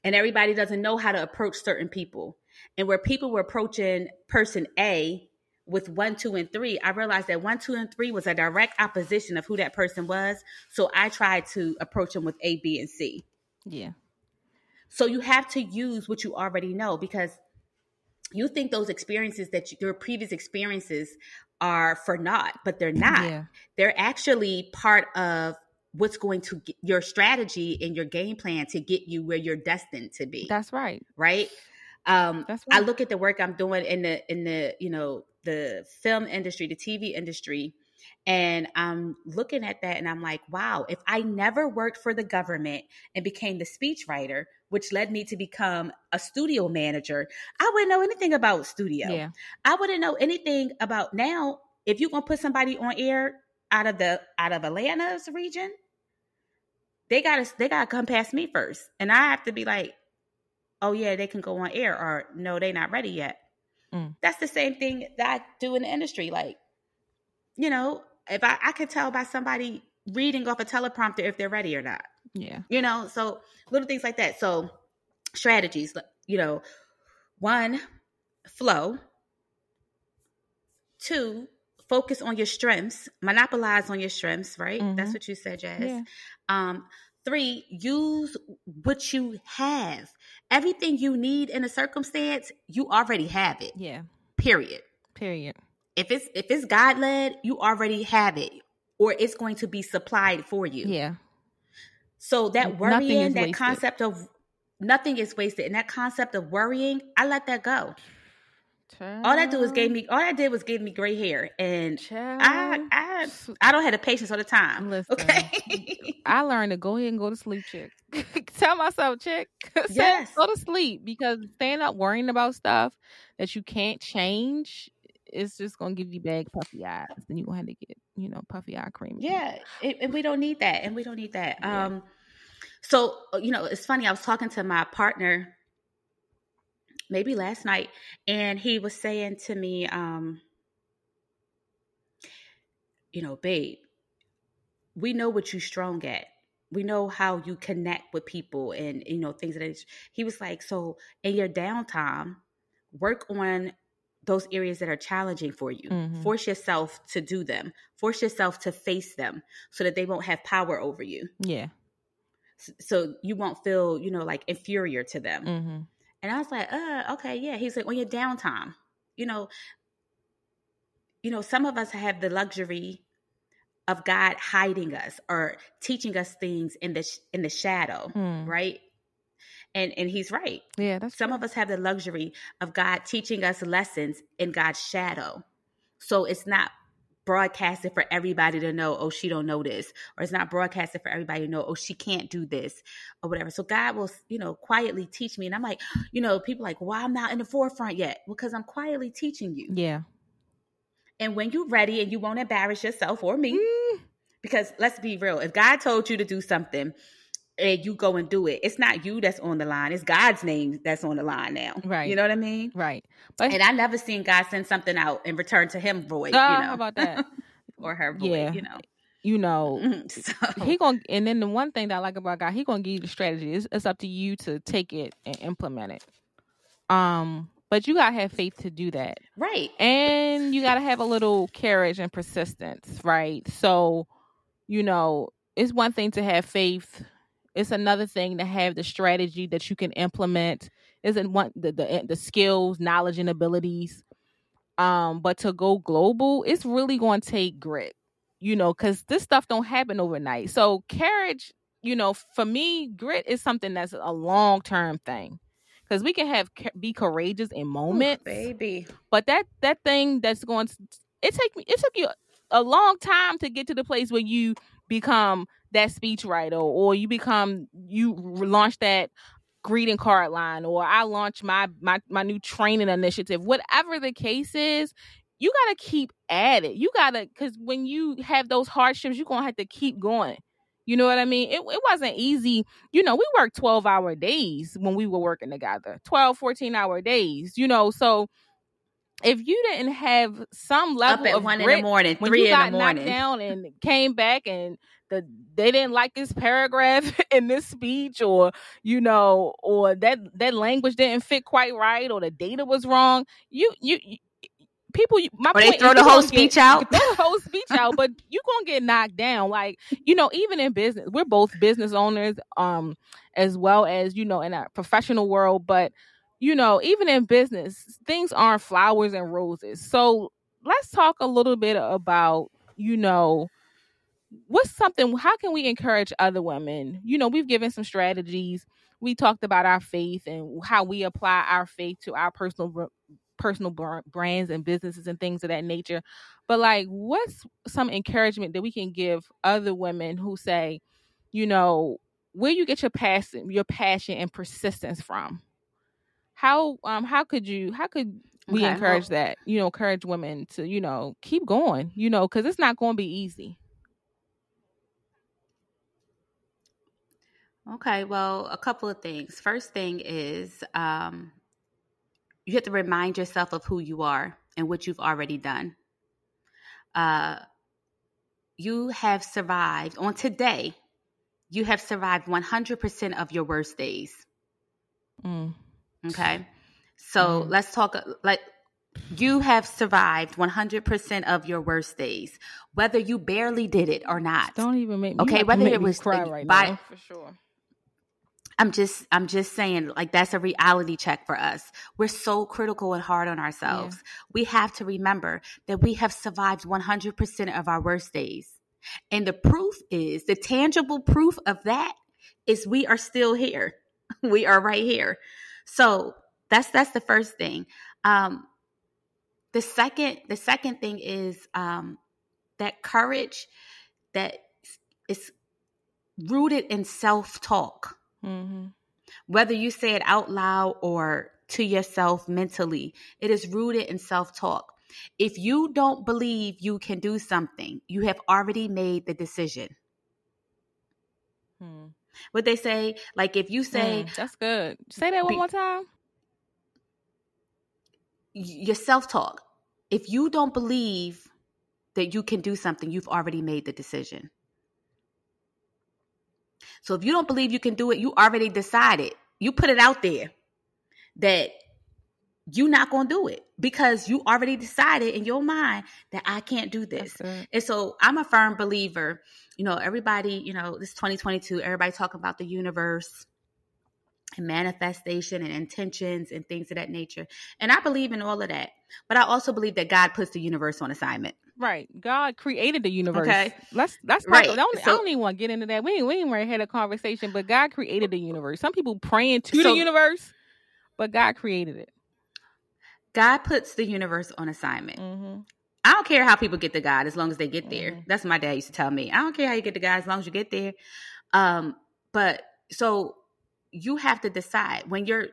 And everybody doesn't know how to approach certain people. And where people were approaching person A with one, two, and three, I realized that one, two, and three was a direct opposition of who that person was. So I tried to approach them with A, B, and C.
Yeah.
So you have to use what you already know because you think those experiences that you, your previous experiences are for naught, but they're not. Yeah. They're actually part of what's going to get your strategy and your game plan to get you where you're destined to be.
That's right.
Right. Um, That's right. I look at the work I'm doing in the in the you know the film industry, the TV industry, and I'm looking at that and I'm like, wow, if I never worked for the government and became the speechwriter, which led me to become a studio manager, I wouldn't know anything about studio.
Yeah.
I wouldn't know anything about now. If you're gonna put somebody on air out of the out of Atlanta's region, they gotta they gotta come past me first. And I have to be like, oh yeah, they can go on air or no, they're not ready yet. Mm. That's the same thing that I do in the industry. Like, you know, if I, I could tell by somebody reading off a teleprompter if they're ready or not.
Yeah.
You know, so little things like that. So strategies, you know, one, flow. Two, focus on your strengths, monopolize on your strengths, right? Mm-hmm. That's what you said, Jazz. Yeah. Um, three, use what you have. Everything you need in a circumstance, you already have it.
Yeah.
Period.
Period.
If it's if it's God led, you already have it, or it's going to be supplied for you.
Yeah.
So that worrying, that wasted. concept of nothing is wasted, and that concept of worrying, I let that go. Child. All that do was gave me all I did was give me gray hair, and Child. I I I don't have the patience all the time. Listen, okay, [LAUGHS]
I learned to go ahead and go to sleep, chick. [LAUGHS] Tell myself, chick, [LAUGHS] yes, go to sleep because staying up worrying about stuff that you can't change it's just gonna give you big puffy eyes. Then you're gonna have to get, you know, puffy eye cream.
Yeah, and we don't need that, and we don't need that. Yeah. Um, so uh, you know, it's funny. I was talking to my partner maybe last night, and he was saying to me, um, you know, babe, we know what you're strong at. We know how you connect with people and you know things that he was like, so in your downtime, work on those areas that are challenging for you. Mm-hmm. Force yourself to do them. Force yourself to face them so that they won't have power over you.
Yeah.
So you won't feel, you know, like inferior to them. Mm-hmm. And I was like, uh, okay, yeah. He's like, on your downtime, you know, you know, some of us have the luxury of God hiding us or teaching us things in the in the shadow, mm. right? And and he's right.
Yeah, that's
some true. of us have the luxury of God teaching us lessons in God's shadow. So it's not broadcasted for everybody to know, oh, she don't know this, or it's not broadcasted for everybody to know, oh, she can't do this, or whatever. So God will, you know, quietly teach me. And I'm like, [GASPS] you know, people like, why well, I'm not in the forefront yet? Because I'm quietly teaching you.
Yeah.
And when you're ready and you won't embarrass yourself or me, mm. because let's be real, if God told you to do something and you go and do it. It's not you that's on the line. It's God's name that's on the line now.
Right.
You know what I mean?
Right.
But and I never seen God send something out and return to him void. Oh, you know?
how about that? [LAUGHS]
or her void, yeah. you know.
You know, mm-hmm. [LAUGHS] so. he gonna and then the one thing that I like about God, he gonna give you the strategy. It's, it's up to you to take it and implement it. Um, but you gotta have faith to do that.
Right.
And you gotta have a little courage and persistence, right? So, you know, it's one thing to have faith. It's another thing to have the strategy that you can implement. Isn't one the, the the skills, knowledge, and abilities. Um, but to go global, it's really going to take grit, you know, because this stuff don't happen overnight. So courage, you know, for me, grit is something that's a long term thing because we can have be courageous in moments,
Ooh, baby.
But that that thing that's going to it take me it took you a long time to get to the place where you become that speechwriter or you become you launch that greeting card line or I launch my my my new training initiative. Whatever the case is, you got to keep at it. You got to cuz when you have those hardships, you're going to have to keep going. You know what I mean? It, it wasn't easy. You know, we worked 12 hour days when we were working together, 12, 14 hour days, you know. So if you didn't have some level
Up at
of
one
grit,
in the morning,
when you
in
got
the morning.
knocked down and came back and the they didn't like this paragraph [LAUGHS] in this speech or you know or that that language didn't fit quite right or the data was wrong. You you, you people my
or
point
they throw the whole speech
get,
out. [LAUGHS]
throw the whole speech out but you're gonna get knocked down. Like you know even in business we're both business owners um as well as you know in our professional world but you know even in business things aren't flowers and roses. So let's talk a little bit about you know what's something how can we encourage other women you know we've given some strategies we talked about our faith and how we apply our faith to our personal personal brands and businesses and things of that nature. But like, what's some encouragement that we can give other women who say, you know, where you get your passion, your passion and persistence from? How um how could you how could we
Okay,
encourage
well-
that? You know, encourage women to you know keep going. You know, because it's not going to be easy.
Okay, well, a couple of things. First thing is um, you have to remind yourself of who you are and what you've already done. Uh, you have survived on today. You have survived 100% of your worst days.
Mm.
Okay. So
Mhm.
let's talk like you have survived 100% of your worst days, whether you barely did it or not.
Don't even make me
Okay,
you about to
whether
make
it
me
was,
cry right
by-
now for sure.
I'm just I'm just saying like that's a reality check for us. We're so critical and hard on ourselves. We have to remember that we have survived 100% of our worst days. And the proof is the tangible proof of that is we are still here. [LAUGHS] We are right here. So that's that's the first thing. Um the second the second thing is um that courage that is rooted in self-talk
Mm-hmm.
whether you say it out loud or to yourself mentally, it is rooted in self talk. If you don't believe you can do something, you have already made the decision.
Hmm.
What they say, like if you say
Mm, that's good. Say that one
Be-
more time.
your self talk, if you don't believe that you can do something, you've already made the decision. So if you don't believe you can do it, you already decided. You put it out there that you're not going to do it because you already decided in your mind that I can't do this. And so I'm a firm believer, you know, everybody, you know, this 2022, everybody talking about the universe and manifestation and intentions and things of that nature. And I believe in all of that. But I also believe that God puts the universe on assignment.
Right. God created the universe.
Okay.
Let's let's
Right.
I don't, I
So-
don't even want to get into that. We ain't, we ain't ready to have a conversation, but God created the universe. Some people praying to
So-
the universe, but God created it.
God puts the universe on assignment.
Mm-hmm.
I don't care how people get to God as long as they get there.
Mhm.
That's what my dad used to tell me. I don't care how you get to God as long as you get there. Um, but so you have to decide when you're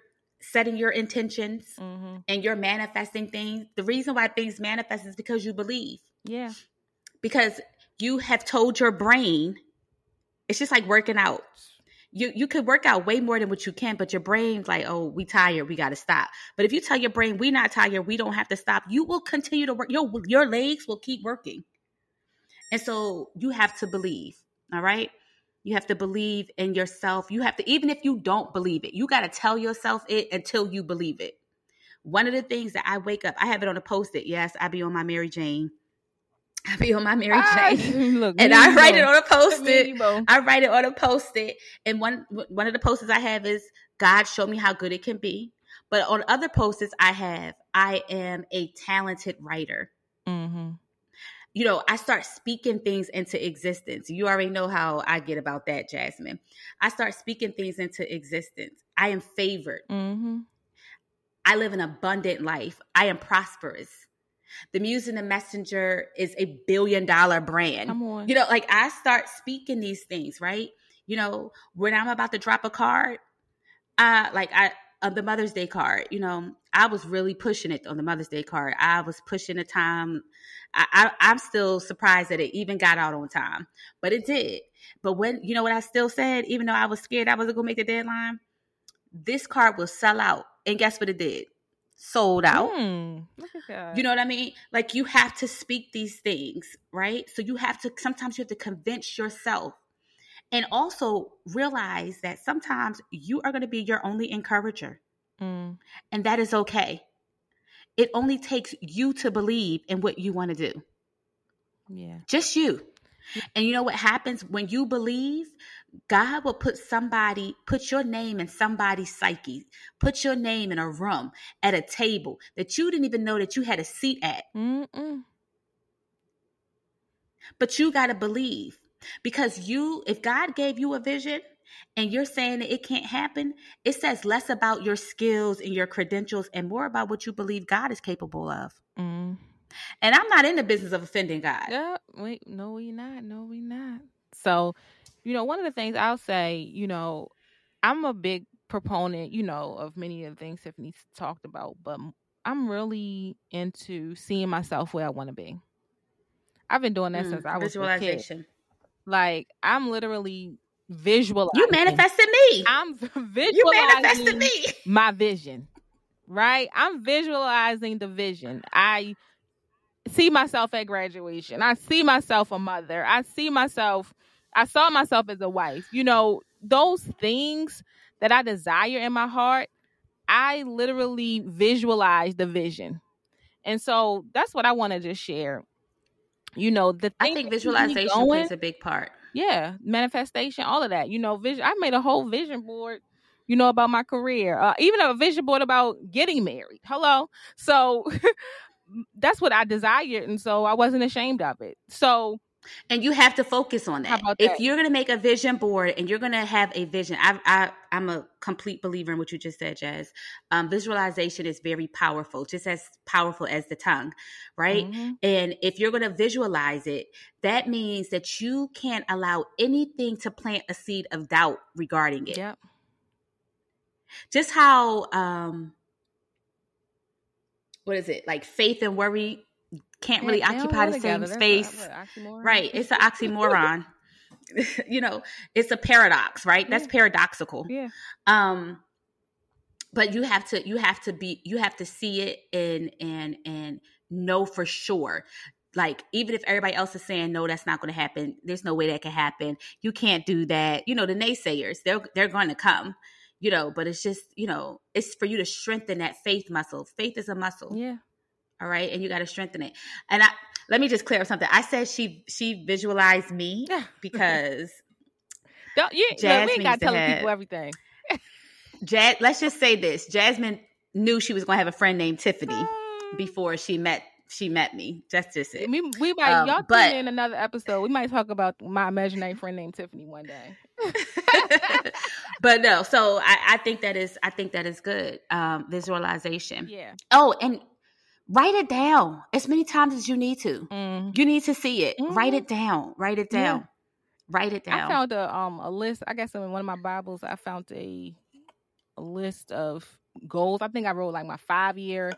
setting your intentions
Mm-hmm.
and you're manifesting things. The reason why things manifest is because you believe.
Yeah.
Because you have told your brain, it's just like working out. You you could work out way more than what you can, but your brain's like, oh, we tired, we got to stop. But if you tell your brain, we not tired, we don't have to stop, you will continue to work. Your your legs will keep working, and so you have to believe. All right, you have to believe in yourself. You have to, even if you don't believe it, you got to tell yourself it until you believe it. one of the things that I wake up, I have it on a post-it. Yes, I be on my Mary Jane. [LAUGHS] I be on my Mary Jane, [LAUGHS] Look, and I write it on a [LAUGHS] post-it. I write it on a post-it, and one one of the post-its I have is God show me how good it can be. But on other post-its I have, I am a talented writer. Mm-hmm you know, I start speaking things into existence. You already know how I get about that, Jasmine. I start speaking things into existence. I am favored. Mm-hmm. I live an abundant life. I am prosperous. The Muse and the Messenger is a billion dollar brand. You know, like I start speaking these things, right? You know, when I'm about to drop a card, uh, like I of the Mother's Day card, you know, I was really pushing it on the Mother's Day card. I was pushing the time. I, I, am still surprised that it even got out on time, but it did. But when, you know what I still said, even though I was scared I wasn't going to make the deadline, this card will sell out. And guess what it did? Sold out. Mm, you know what I mean? Like you have to speak these things, right? So you have to, sometimes you have to convince yourself and also realize that sometimes you are going to be your only encourager. Mm. And that is okay. It only takes you to believe in what you want to do.
Yeah.
Just you. And you know what happens when you believe? God will put somebody, put your name in somebody's psyche, put your name in a room at a table that you didn't even know that you had a seat at. Mm-mm. But you got to believe. Because you, if God gave you a vision and you're saying that it can't happen, it says less about your skills and your credentials and more about what you believe God is capable of. Mm. And I'm not in the business of offending God.
Yeah, wait, no, we not. No, we not. So, you know, one of the things I'll say, you know, I'm a big proponent, you know, of many of the things Tiffany's talked about, but I'm really into seeing myself where I want to be. I've been doing that mm, since I was. A kid. Like I'm literally visualizing.
You manifested me.
I'm [LAUGHS] visualizing you manifested me. my vision. Right? I'm visualizing the vision. I see myself at graduation. I see myself a mother. I see myself I saw myself as a wife. You know, those things that I desire in my heart, I literally visualize the vision. And so that's what I want to just share you know the
i think visualization going, plays a big part.
Yeah manifestation all of that you know vision i made a whole vision board you know about my career uh, even a vision board about getting married hello? So [LAUGHS] that's what i desired and so i wasn't ashamed of it. So
and you have to focus on that. If you're going to make a vision board and you're going to have a vision, I, I, I'm a complete believer in what you just said, Jazz. Um, visualization is very powerful, just as powerful as the tongue, right? Mm-hmm. And if you're going to visualize it, that means that you can't allow anything to plant a seed of doubt regarding it.
Yep.
Just how, um, what is it like faith and worry can't really occupy the same space. right. It's an oxymoron. [LAUGHS] you know, it's a paradox, right? That's paradoxical.
Yeah.
Um but you have to you have to be you have to see it and and and know for sure like even if everybody else is saying no that's not going to happen there's no way that can happen you can't do that you know the naysayers they're they're going to come you know but it's just you know it's for you to strengthen that faith muscle faith is a muscle
yeah
all right and you got to strengthen it and i let me just clear up something i said she she visualized me [LAUGHS] because
don't you Jasmine we ain't got telling people everything
Jazz, let's just say this jasmine knew she was going to have a friend named tiffany um, before she met she met me. That's just it.
We, we might um, y'all but, in another episode. We might talk about my imaginary friend named Tiffany one day. [LAUGHS]
but no, so I, I, think that is I think that is good. Um, visualization.
Yeah.
Oh, and write it down as many times as you need to. Mm. You need to see it. Mm. Write it down. Write it down. Yeah. Write it down.
I found a um a list. I guess in one of my Bibles, I found a, a list of goals. I think I wrote like my five year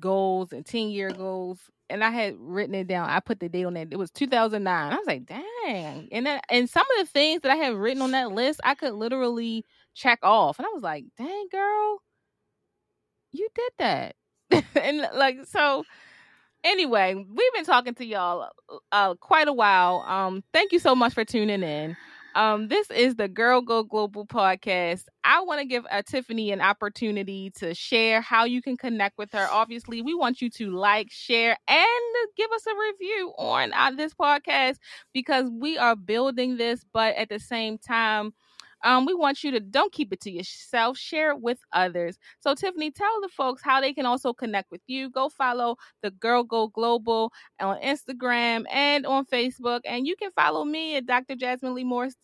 goals and ten year goals, and I had written it down. I put the date on that. It was 2009. I was like, dang. And then and some of the things that I had written on that list, I could literally check off, and I was like, dang, girl, you did that. [LAUGHS] and like so anyway we've been talking to y'all uh, quite a while um thank you so much for tuning in Um, this is the Girl Go Global podcast. I want to give uh, Tiffany an opportunity to share how you can connect with her. Obviously, we want you to like, share, and give us a review on uh, this podcast because we are building this, but at the same time, um, we want you to don't keep it to yourself, share it with others. So, Tiffany, tell the folks how they can also connect with you. Go follow the Girl Go Global on Instagram and on Facebook, and you can follow me at Dr. Jasmine Leigh Morse.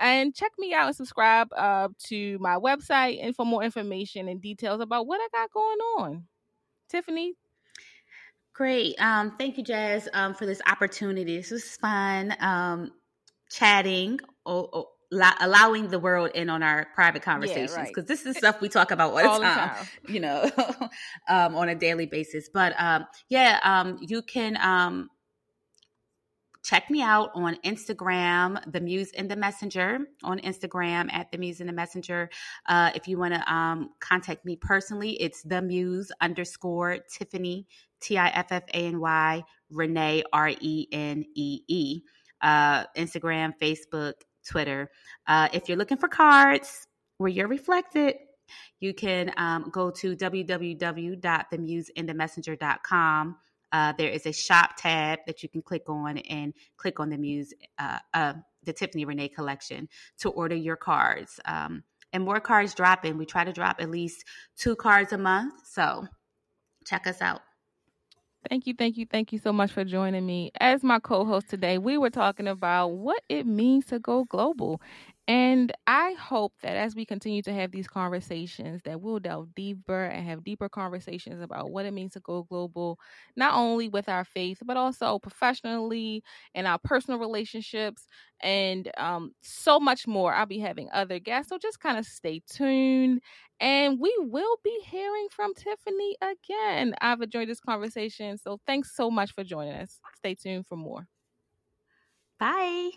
And check me out and subscribe uh, to my website and for more information and details about what I got going on. Tiffany,
Great. Um, thank you, Jazz, um, for this opportunity. This was fun. Um, chatting allowing the world in on our private conversations because yeah, right. this is stuff we talk about all, all the, time, time. [LAUGHS] you know, [LAUGHS] um, on a daily basis. But um, yeah, um, you can um, check me out on Instagram, the Muse and the Messenger on Instagram at the Muse and the Messenger. Uh, if you want to um, contact me personally, it's the Muse underscore Tiffany T I F F A N Y Renee R E N E E. Uh, Instagram, Facebook, Twitter. Uh, if you're looking for cards where you're reflected, you can um, go to www.themuseandthemessenger.com. Uh, there is a shop tab that you can click on and click on the Muse, uh, uh, the Tiffany Reneé collection to order your cards. Um, and more cards dropping. We try to drop at least two cards a month. So check us out.
Thank you, thank you, thank you so much for joining me. As my co host today, we were talking about what it means to go global. And I hope that as we continue to have these conversations, that we'll delve deeper and have deeper conversations about what it means to go global, not only with our faith, but also professionally and our personal relationships and um, so much more. I'll be having other guests, so just kind of stay tuned. And we will be hearing from Tiffany again. I've enjoyed this conversation. So thanks so much for joining us. Stay tuned for more.
Bye.